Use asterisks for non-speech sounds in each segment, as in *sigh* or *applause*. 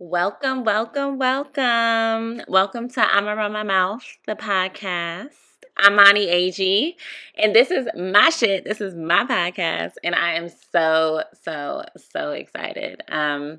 Welcome, welcome, welcome. Welcome to Ima Run My Mouth, the podcast. I'm Mani AG, and this is my shit. This is my podcast, and I am so, so, so excited. Um,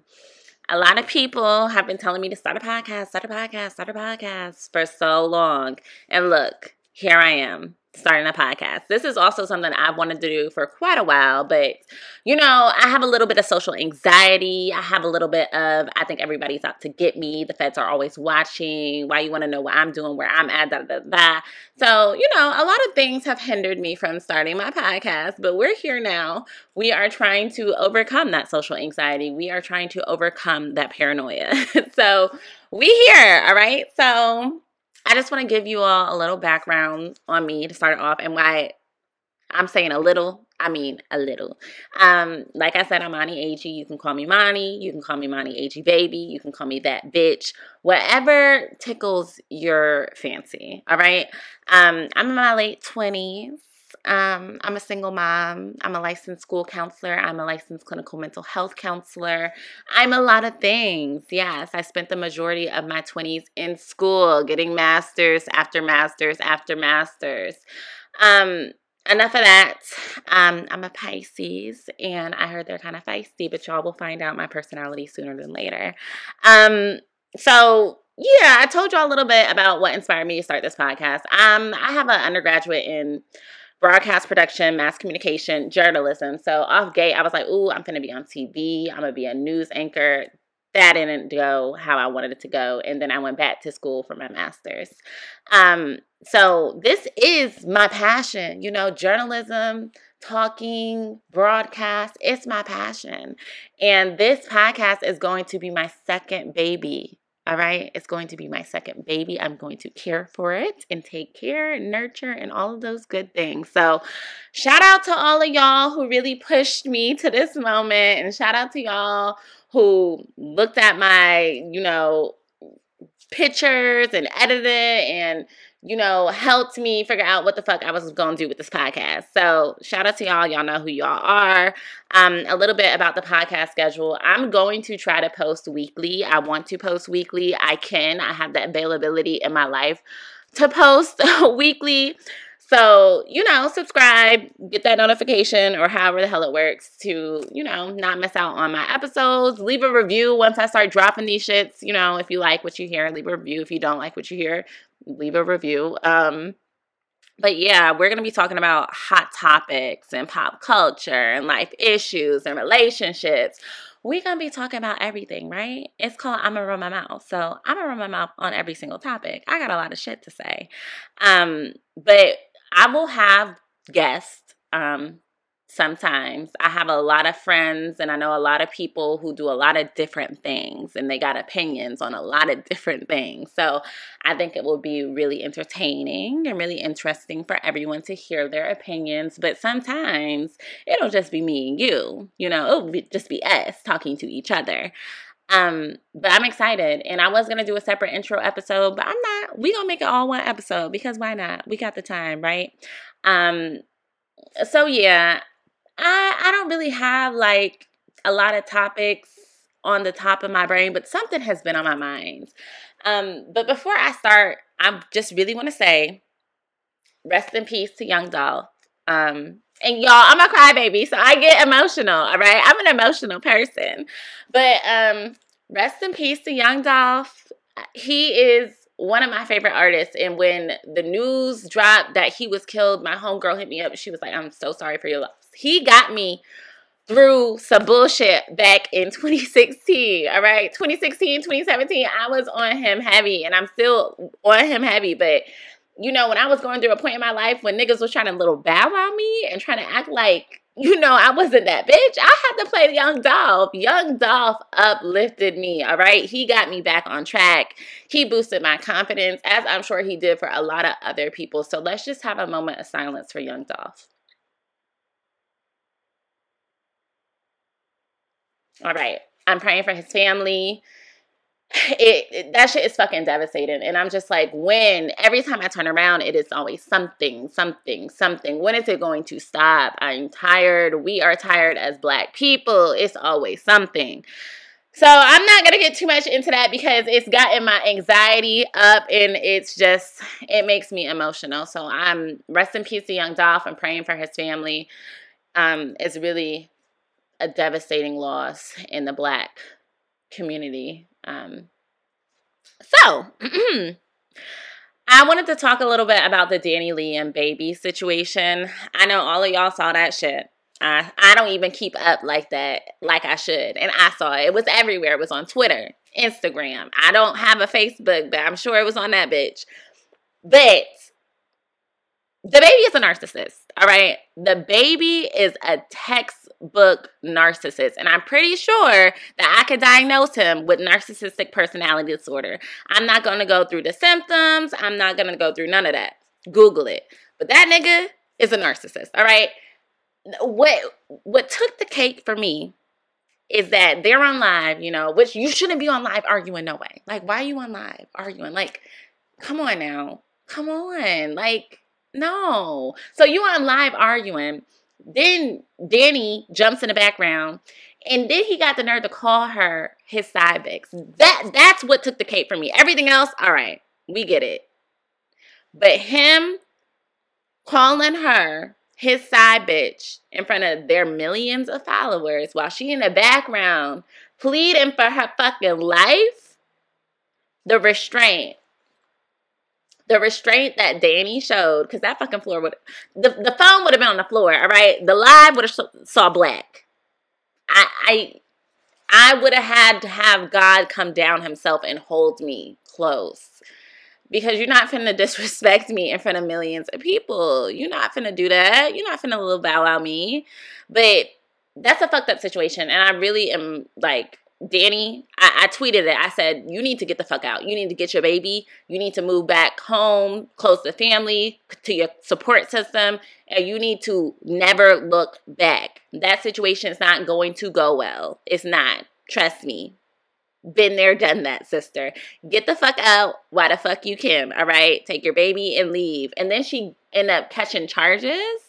a lot of people have been telling me to start a podcast, start a podcast, start a podcast for so long. And look, here I am starting a podcast. This is also something I've wanted to do for quite a while, but you know, I have a little bit of social anxiety. I have a little bit of I think everybody's out to get me. The feds are always watching. Why you want to know what I'm doing, where I'm at, da da da. So, you know, a lot of things have hindered me from starting my podcast, but we're here now. We are trying to overcome that social anxiety. We are trying to overcome that paranoia. *laughs* so, we here, all right? So, I just want to give you all a little background on me to start off and why I'm saying a little. I mean a little. Um, like I said, I'm Mani AG. You can call me Mani. You can call me Mani AG baby. You can call me that bitch. Whatever tickles your fancy. All right. Um, I'm in my late twenties. Um, I'm a single mom. I'm a licensed school counselor. I'm a licensed clinical mental health counselor. I'm a lot of things. Yes, I spent the majority of my 20s in school getting masters after masters after masters. Um, enough of that. Um, I'm a Pisces, and I heard they're kind of feisty, but y'all will find out my personality sooner than later. Um, so yeah, I told y'all a little bit about what inspired me to start this podcast. Um, I have an undergraduate in broadcast production, mass communication, journalism. So off gate, I was like, ooh, I'm gonna be on TV. I'm gonna be a news anchor. That didn't go how I wanted it to go. And then I went back to school for my master's. Um, so this is my passion, you know, journalism, talking, broadcast, it's my passion. And this podcast is going to be my second baby. All right. It's going to be my second baby. I'm going to care for it and take care and nurture and all of those good things. So, shout out to all of y'all who really pushed me to this moment. And shout out to y'all who looked at my, you know, pictures and edited and you know, helped me figure out what the fuck I was going to do with this podcast. So, shout out to y'all. Y'all know who y'all are. Um, a little bit about the podcast schedule. I'm going to try to post weekly. I want to post weekly. I can. I have the availability in my life to post *laughs* weekly. So, you know, subscribe, get that notification or however the hell it works to, you know, not miss out on my episodes. Leave a review once I start dropping these shits. You know, if you like what you hear, leave a review. If you don't like what you hear, leave a review. Um, but yeah, we're going to be talking about hot topics and pop culture and life issues and relationships. We're going to be talking about everything, right? It's called I'm going to run my mouth. So I'm going to run my mouth on every single topic. I got a lot of shit to say. Um, but I will have guests um, sometimes. I have a lot of friends and I know a lot of people who do a lot of different things and they got opinions on a lot of different things. So I think it will be really entertaining and really interesting for everyone to hear their opinions. But sometimes it'll just be me and you, you know, it'll be, just be us talking to each other. Um, but I'm excited, and I was gonna do a separate intro episode, but I'm not. We gonna make it all one episode because why not? We got the time, right? Um, so yeah, I I don't really have like a lot of topics on the top of my brain, but something has been on my mind. Um, but before I start, I just really want to say, rest in peace to Young Dolph. Um, and y'all, I'm a crybaby, so I get emotional. All right, I'm an emotional person. But um, rest in peace to Young Dolph. He is one of my favorite artists. And when the news dropped that he was killed, my homegirl hit me up. She was like, I'm so sorry for your loss. He got me through some bullshit back in *laughs* 2016. All right. 2016, 2017, I was on him heavy and I'm still on him heavy. But, you know, when I was going through a point in my life when niggas was trying to little bow on me and trying to act like you know, I wasn't that bitch. I had to play the Young Dolph. Young Dolph uplifted me, all right? He got me back on track. He boosted my confidence, as I'm sure he did for a lot of other people. So let's just have a moment of silence for Young Dolph. All right. I'm praying for his family it, it, that shit is fucking devastating and i'm just like when every time i turn around it is always something something something when is it going to stop i'm tired we are tired as black people it's always something So I'm not gonna get too much into that because it's gotten my anxiety up and it's just it makes me emotional. So I'm rest in peace to Young Dolph. I'm praying for his family. Um, it's really a devastating loss in the black community. Um, so *clears throat* I wanted to talk a little bit about the DaniLeigh and DaBaby situation. I know all of y'all saw that shit. I, I don't even keep up like that, like I should. And I saw it. It was everywhere. It was on Twitter, Instagram. I don't have a Facebook, but I'm sure it was on that bitch. But DaBaby is a narcissist, all right? DaBaby is a textbook narcissist. And I'm pretty sure that I could diagnose him with narcissistic personality disorder. I'm not to go through the symptoms. I'm not to go through none of that. Google it. But that nigga is a narcissist, all right? what what took the cake for me is that they're on live, you know, which you shouldn't be on live arguing no way. Like, why are you on live arguing? Like, come on now. Come on. Like, no. So you on live arguing. Then Dani jumps in the background. And then he got the nerve to call her his side bitch. That that's what took the cake for me. Everything else, all right, we get it. But him calling her his side bitch in front of their millions of followers while she in the background pleading for her fucking life. The restraint. The restraint that Dani showed, because that fucking floor would the, the phone would have been on the floor, all right? The live would have saw black. I I I would have had to have God come down himself and hold me close because you're not finna *laughs* disrespect me in front of millions of people. You're not finna do that. You're not finna little bow out me. But that's a fucked up situation. And I really am like, Dani, I, I, tweeted it. I said, you need to get the fuck out. You need to get your baby. You need to move back home, close to family, to your support system, and you need to never look back. That situation is not going to go well. It's not. Trust me. Been there, done that, sister. Get the fuck out. Why the fuck you can? All right. Take your baby and leave. And then she ended up catching charges,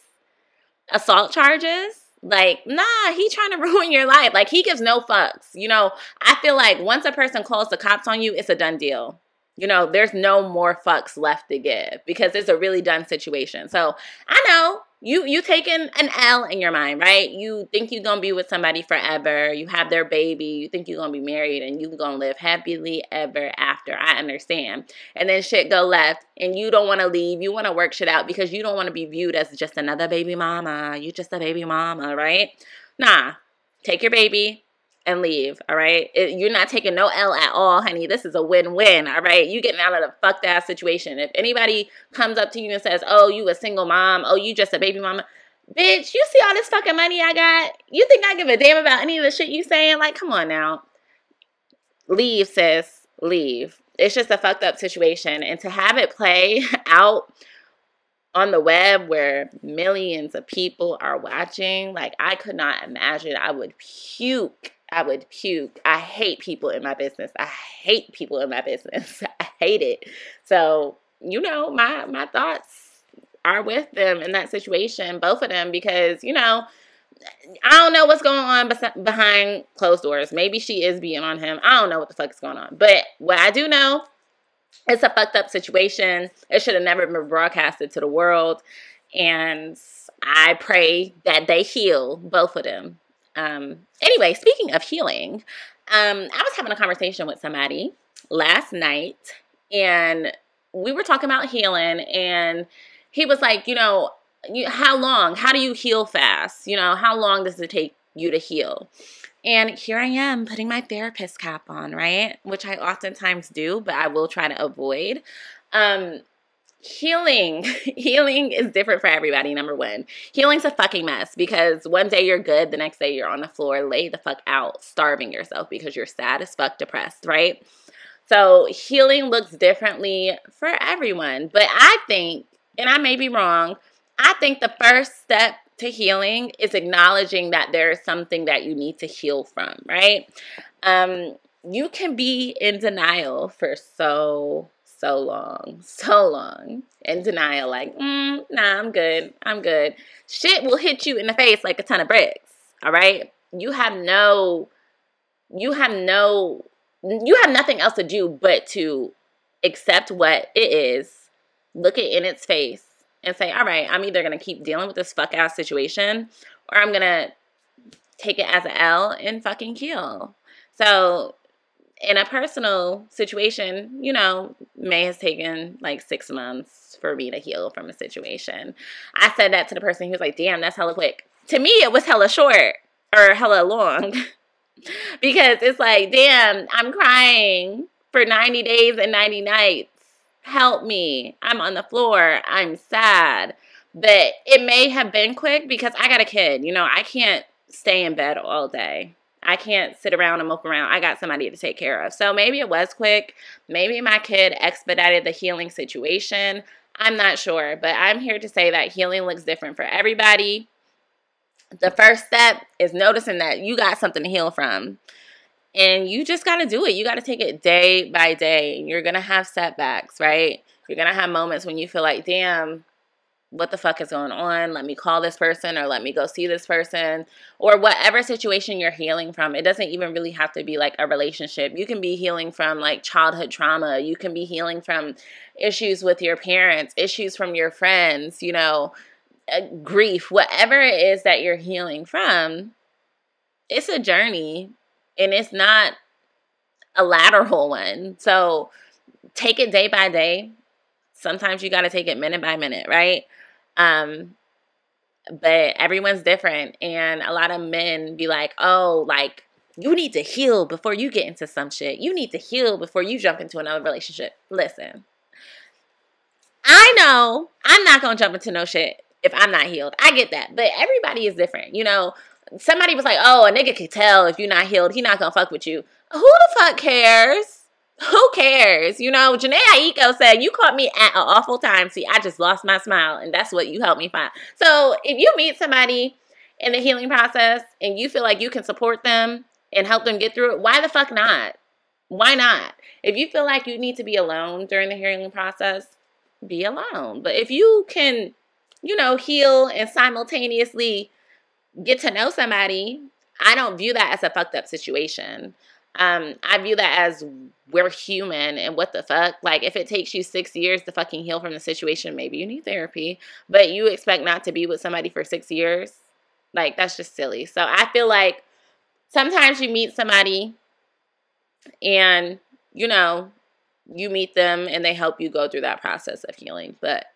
assault charges. Like, nah, he trying *laughs* to ruin your life. Like, he gives no fucks. You know, I feel like once a person calls the cops on you, it's a done deal. You know, there's no more fucks left to give because it's a really done situation. So I know you you taking an L in your mind, right? You think you're gonna be with somebody forever. You have their baby. You think you're gonna be married and you're gonna live happily ever after. I understand. And then shit go left, and you don't want to leave. You want to work shit out because you don't want to be viewed as just another baby mama. You just a baby mama, right? Nah, take your baby, and leave. All right. It, you're not taking no L at all, honey. This is a win win. All right. You getting out of the fucked ass situation. If anybody comes up to you and says, oh, you a single mom. Oh, you just a baby mama. Bitch, you see all this fucking money I got? You think I give a damn about any of the shit you saying? Like, come on now. Leave, sis. Leave. It's just a fucked up situation. And to have it play *laughs* out on the web where millions of people are watching, like I could not imagine. I would puke I would puke. I hate people in my business. I hate people in my business. *laughs* I hate it. So, you know, my my thoughts are with them in that situation, both of them, because, you know, I don't know what's going on behind closed doors. Maybe she is being on him. I don't know what the fuck is going on. But what I do know, it's a fucked up situation. It should have never been broadcasted to the world. And I pray that they heal, both of them, um, anyway, speaking of healing, um, I was having a conversation with somebody last night and we were talking about healing and he was like, you know, you, how long? How do you heal fast? You know, how long does it take you to heal? And here I am putting my therapist cap on, right? Which I oftentimes do, but I will try to avoid. Um, healing. *laughs* Healing is different for everybody number one. Healing's a fucking mess because one day you're good the next day you're on the floor lay the fuck out starving yourself because you're sad as fuck depressed right? So healing looks differently for everyone but i think and i may be wrong i think the first step to healing is acknowledging that there is something that you need to heal from right? Um you can be in denial for so so long, so long in denial, like, mm, nah, I'm good, I'm good. Shit will hit you in the face like a ton of bricks, all right? You have no you have no you have nothing else to do but to accept what it is, look it in its face, and say, all right, I'm either to keep dealing with this fuck ass situation or I'm to take it as an L and fucking heal. So, in a personal situation, you know, May has taken like six months for me to heal from a situation. I said that to the person who was like, damn, that's hella quick. To me, it was hella short or hella long *laughs* because it's like, damn, I'm crying for 90 days and 90 nights. Help me. I'm on the floor. I'm sad. But it may have been quick because I got a kid. You know, I can't stay in bed all day. I can't sit around and mope around. I got somebody to take care of. So maybe it was quick. Maybe my kid expedited the healing situation. I'm not sure, but I'm here to say that healing looks different for everybody. The first step is noticing that you got something to heal from. And you just got to do it. You got to take it day by day. You're going to have setbacks, right? You're going to have moments when you feel like, damn, what the fuck is going on? Let me call this person or let me go see this person or whatever situation you're healing from. It doesn't even really have to be like a relationship. You can be healing from like childhood trauma. You can be healing from issues with your parents, issues from your friends, you know, uh, grief, whatever it is that you're healing from. It's a journey and it's not a lateral one. So take it day by day. Sometimes you got to take it minute by minute, right? Um, but everyone's different. And a lot of men be like, oh, like, you need to heal before you get into some shit. You need to heal before you jump into another relationship. Listen, I know I'm not going to jump into no shit if I'm not healed. I get that. But everybody is different. You know, somebody was like, oh, a nigga can tell if you're not healed. He not going to fuck with you. Who the fuck cares? Who cares? You know, Jhené Aiko said, You caught me at an awful time. See, I just lost my smile, and that's what you helped me find. So if you meet somebody in the healing process and you feel like you can support them and help them get through it, why the fuck not? Why not? If you feel like you need to be alone during the healing process, be alone. But if you can, you know, heal and simultaneously get to know somebody, I don't view that as a fucked up situation um, I view that as we're human and what the fuck. Like, if it takes you six years to fucking heal from the situation, maybe you need therapy, but you expect not to be with somebody for six years. Like, that's just silly. So, I feel like sometimes you meet somebody and, you know, you meet them and they help you go through that process of healing. But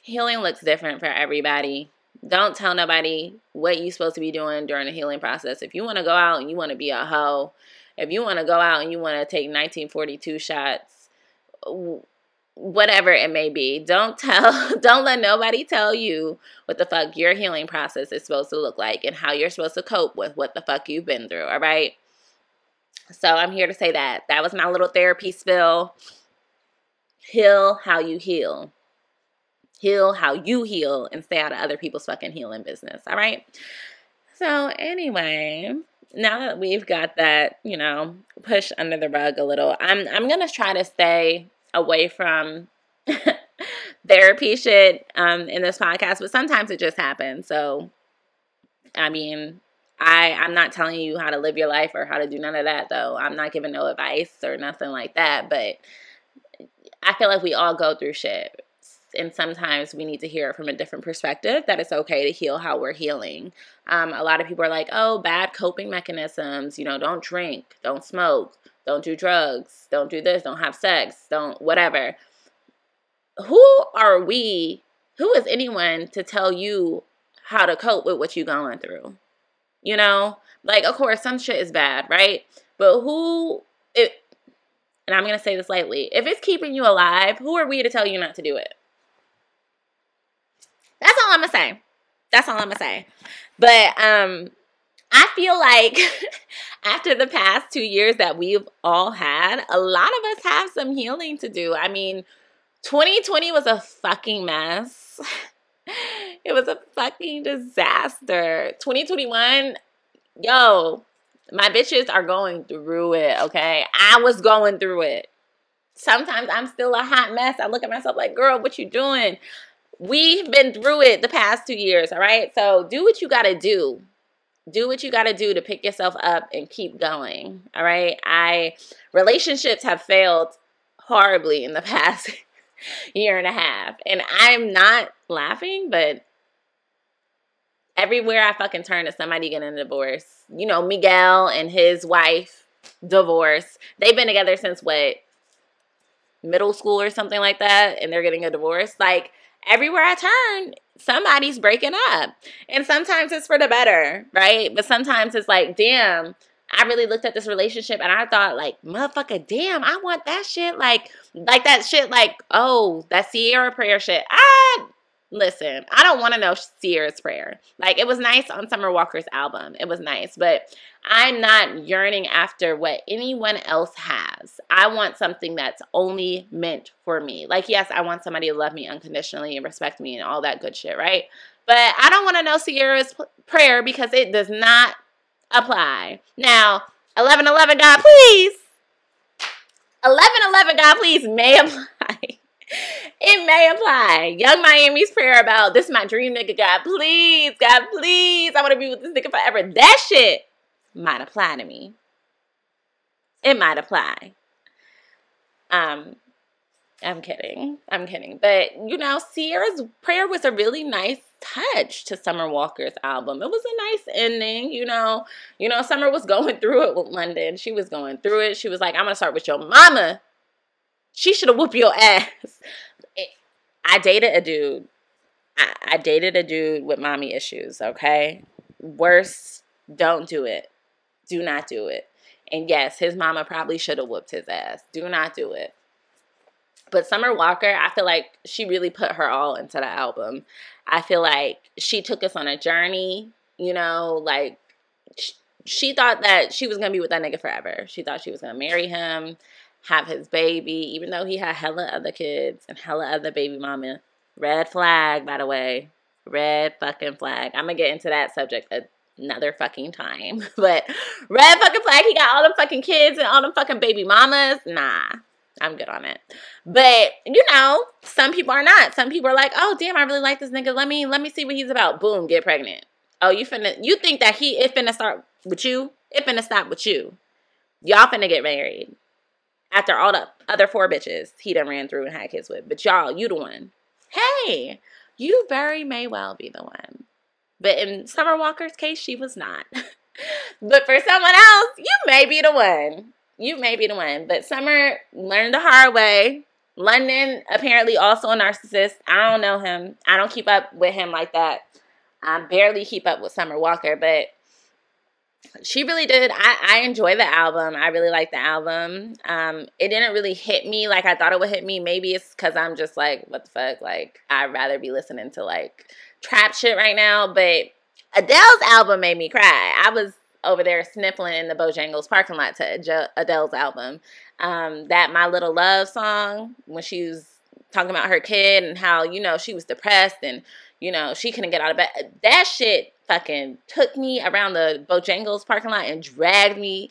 healing looks different for everybody. Don't tell nobody what you're supposed to be doing during the healing process. If you want to go out and you want to be a hoe if you want to go out and you want to take 1942 shots, whatever it may be, don't *laughs* tell, don't let nobody tell you what the fuck your healing process is supposed to look like and how you're supposed to cope with what the fuck you've been through. All right. So I'm here to say that. That was my little therapy spill. Heal how you heal. Heal how you heal and stay out of other people's fucking healing business. All right. So, anyway, now that we've got that, you know, push under the rug a little, I'm I'm gonna try to stay away from *laughs* therapy shit um, in this podcast, but sometimes it just happens. So, I mean, I I'm not telling you how to live your life or how to do none of that though. I'm not giving no advice or nothing like that, but I feel like we all go through shit and sometimes we need to hear it from a different perspective that it's okay to heal how we're healing. Um, a lot of people are like, oh, bad coping mechanisms, you know, don't drink, don't smoke, don't do drugs, don't do this, don't have sex, don't whatever. Who are we? Who is anyone to tell you how to cope with what you're going through? You know, like, of course, some shit is bad, right? But who, it, and I'm going to say this lightly, if it's keeping you alive, who are we to tell you not to do it? That's all I'm gonna say. That's all I'm gonna say. But um I feel like *laughs* after the past two years that we've all had, a lot of us have some healing to do. I mean, 2020 was a fucking mess. *laughs* it was a fucking disaster. 2021, yo, my bitches are going through it, okay? I was going through it. Sometimes I'm still a hot mess. I look at myself like, girl, what you doing? We've been through it the past two years, all right? So do what you got to do. do what you got to do to pick yourself up and keep going. All right. I relationships have failed horribly in the *laughs* past year and a half. And I'm not laughing, but everywhere I fucking turn is somebody getting a divorce. You know, Miguel and his wife divorce. They've been together since what? Middle school or something like that, and they're getting a divorce. Like everywhere I turn, somebody's breaking up. And sometimes it's for the better, right? But sometimes it's like, damn, I really looked at this relationship and I thought like, motherfucker, damn, I want that shit. Like, like that shit, like, oh, that Ciara prayer shit. I listen, I don't want to know Ciara's prayer. Like, it was nice on Summer Walker's album. It was nice, but I'm not yearning after what anyone else has. I want something that's only meant for me. Like, yes, I want somebody to love me unconditionally and respect me and all that good shit, right? But I don't want to know Ciara's prayer because it does not apply. Now, 1111 God, please. 1111 God, please may *laughs* apply. it may apply. Young Miami's prayer about this is my dream nigga, God, please, God, please. I want to be with this nigga forever. That shit might apply to me. It might apply. Um, I'm kidding. I'm kidding. But you know, Ciara's prayer was a really nice touch to Summer Walker's album. It was a nice ending, you know. You know, Summer was going *laughs* through it with London. She was going through it. She was like, I'm gonna start with your mama. She should have whooped your ass. I dated a dude. I, I dated a dude with mommy issues, okay? Worst, don't do it. Do not do it. And yes, his mama probably should have whooped his ass. Do not do it. But Summer Walker, I feel like she really put her all into the album. I feel like she took us on a journey, you know, like she, she thought that she was going to be with that nigga forever. She thought she was going to marry him, have his baby, even though he had hella other kids and hella other baby mama. Red flag, by the way. Red fucking flag. I'm going to get into that subject another fucking time. *laughs* But red fucking flag, he got all them fucking kids and all them fucking baby mamas. Nah. I'm good on it. But you know, some people are not. Some people are like, oh damn, I really like this nigga. Let me let me see what he's about. Boom, get pregnant. Oh, you finna you think that he it finna start with you? It finna stop with you. Y'all finna get married. After all the other four bitches he done ran through and had kids with. But y'all, you the one. Hey, you very may well be the one. But in Summer Walker's case, she was not. *laughs* but for someone else, you may be the one you may be the one. But Summer learned the hard way. London apparently also a narcissist. I don't know him. I don't keep up with him like that. I barely keep up with Summer Walker, but she really did. I, I enjoy the album. I really like the album. Um, it didn't really hit me like I thought it would hit me. Maybe it's because I'm just like, what the fuck? Like, I'd rather be listening to like trap shit right now. But Adele's album made me cry. I was over there sniffling in the Bojangles parking lot to Adele's album. Um, that My Little Love song, when she was talking about her kid and how, you know, she was depressed and, you know, she couldn't get out of bed. That shit fucking took me around the Bojangles parking lot and dragged me.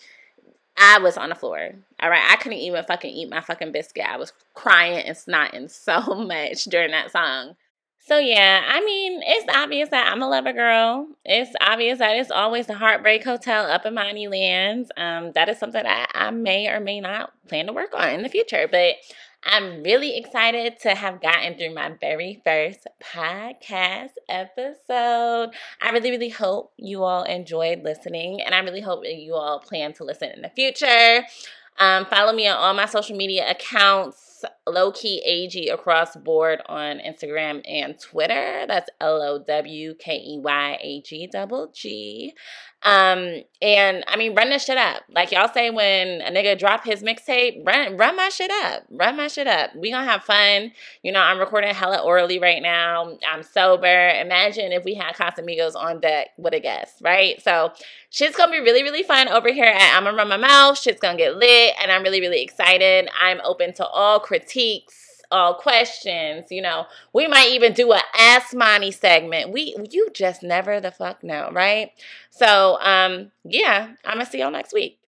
I was on the floor. All right. I couldn't even fucking eat my fucking biscuit. I was crying and snotting *laughs* so much during that song. So yeah, I mean, it's obvious that I'm a lover girl. It's obvious that it's always the Heartbreak Hotel up in Mani Lands. Um, that is something that I may or may not plan to work on in the future. But I'm really excited to have gotten through my very first podcast episode. I really, really hope you all enjoyed listening, and I really hope that you all plan to listen in the future. Um, follow me on all my social media accounts low key AG across board on Instagram and Twitter. That's L O W K E Y A G double G. Um, and I mean, run this shit up. Like y'all say when a nigga drop his mixtape, run run my shit up. Run my shit up. We gonna have fun. You know, I'm recording hella orally right now. I'm sober. Imagine if we had Casamigos on deck with a guest, right? So shit's gonna be really, really fun over here at I'ma Run My Mouth. Shit's gonna get lit, and I'm really, really excited. I'm open to all critiques all questions. You know, we might even do a Ask Mani segment. We you just never the fuck know, right? So um yeah, I'm gonna see y'all next week.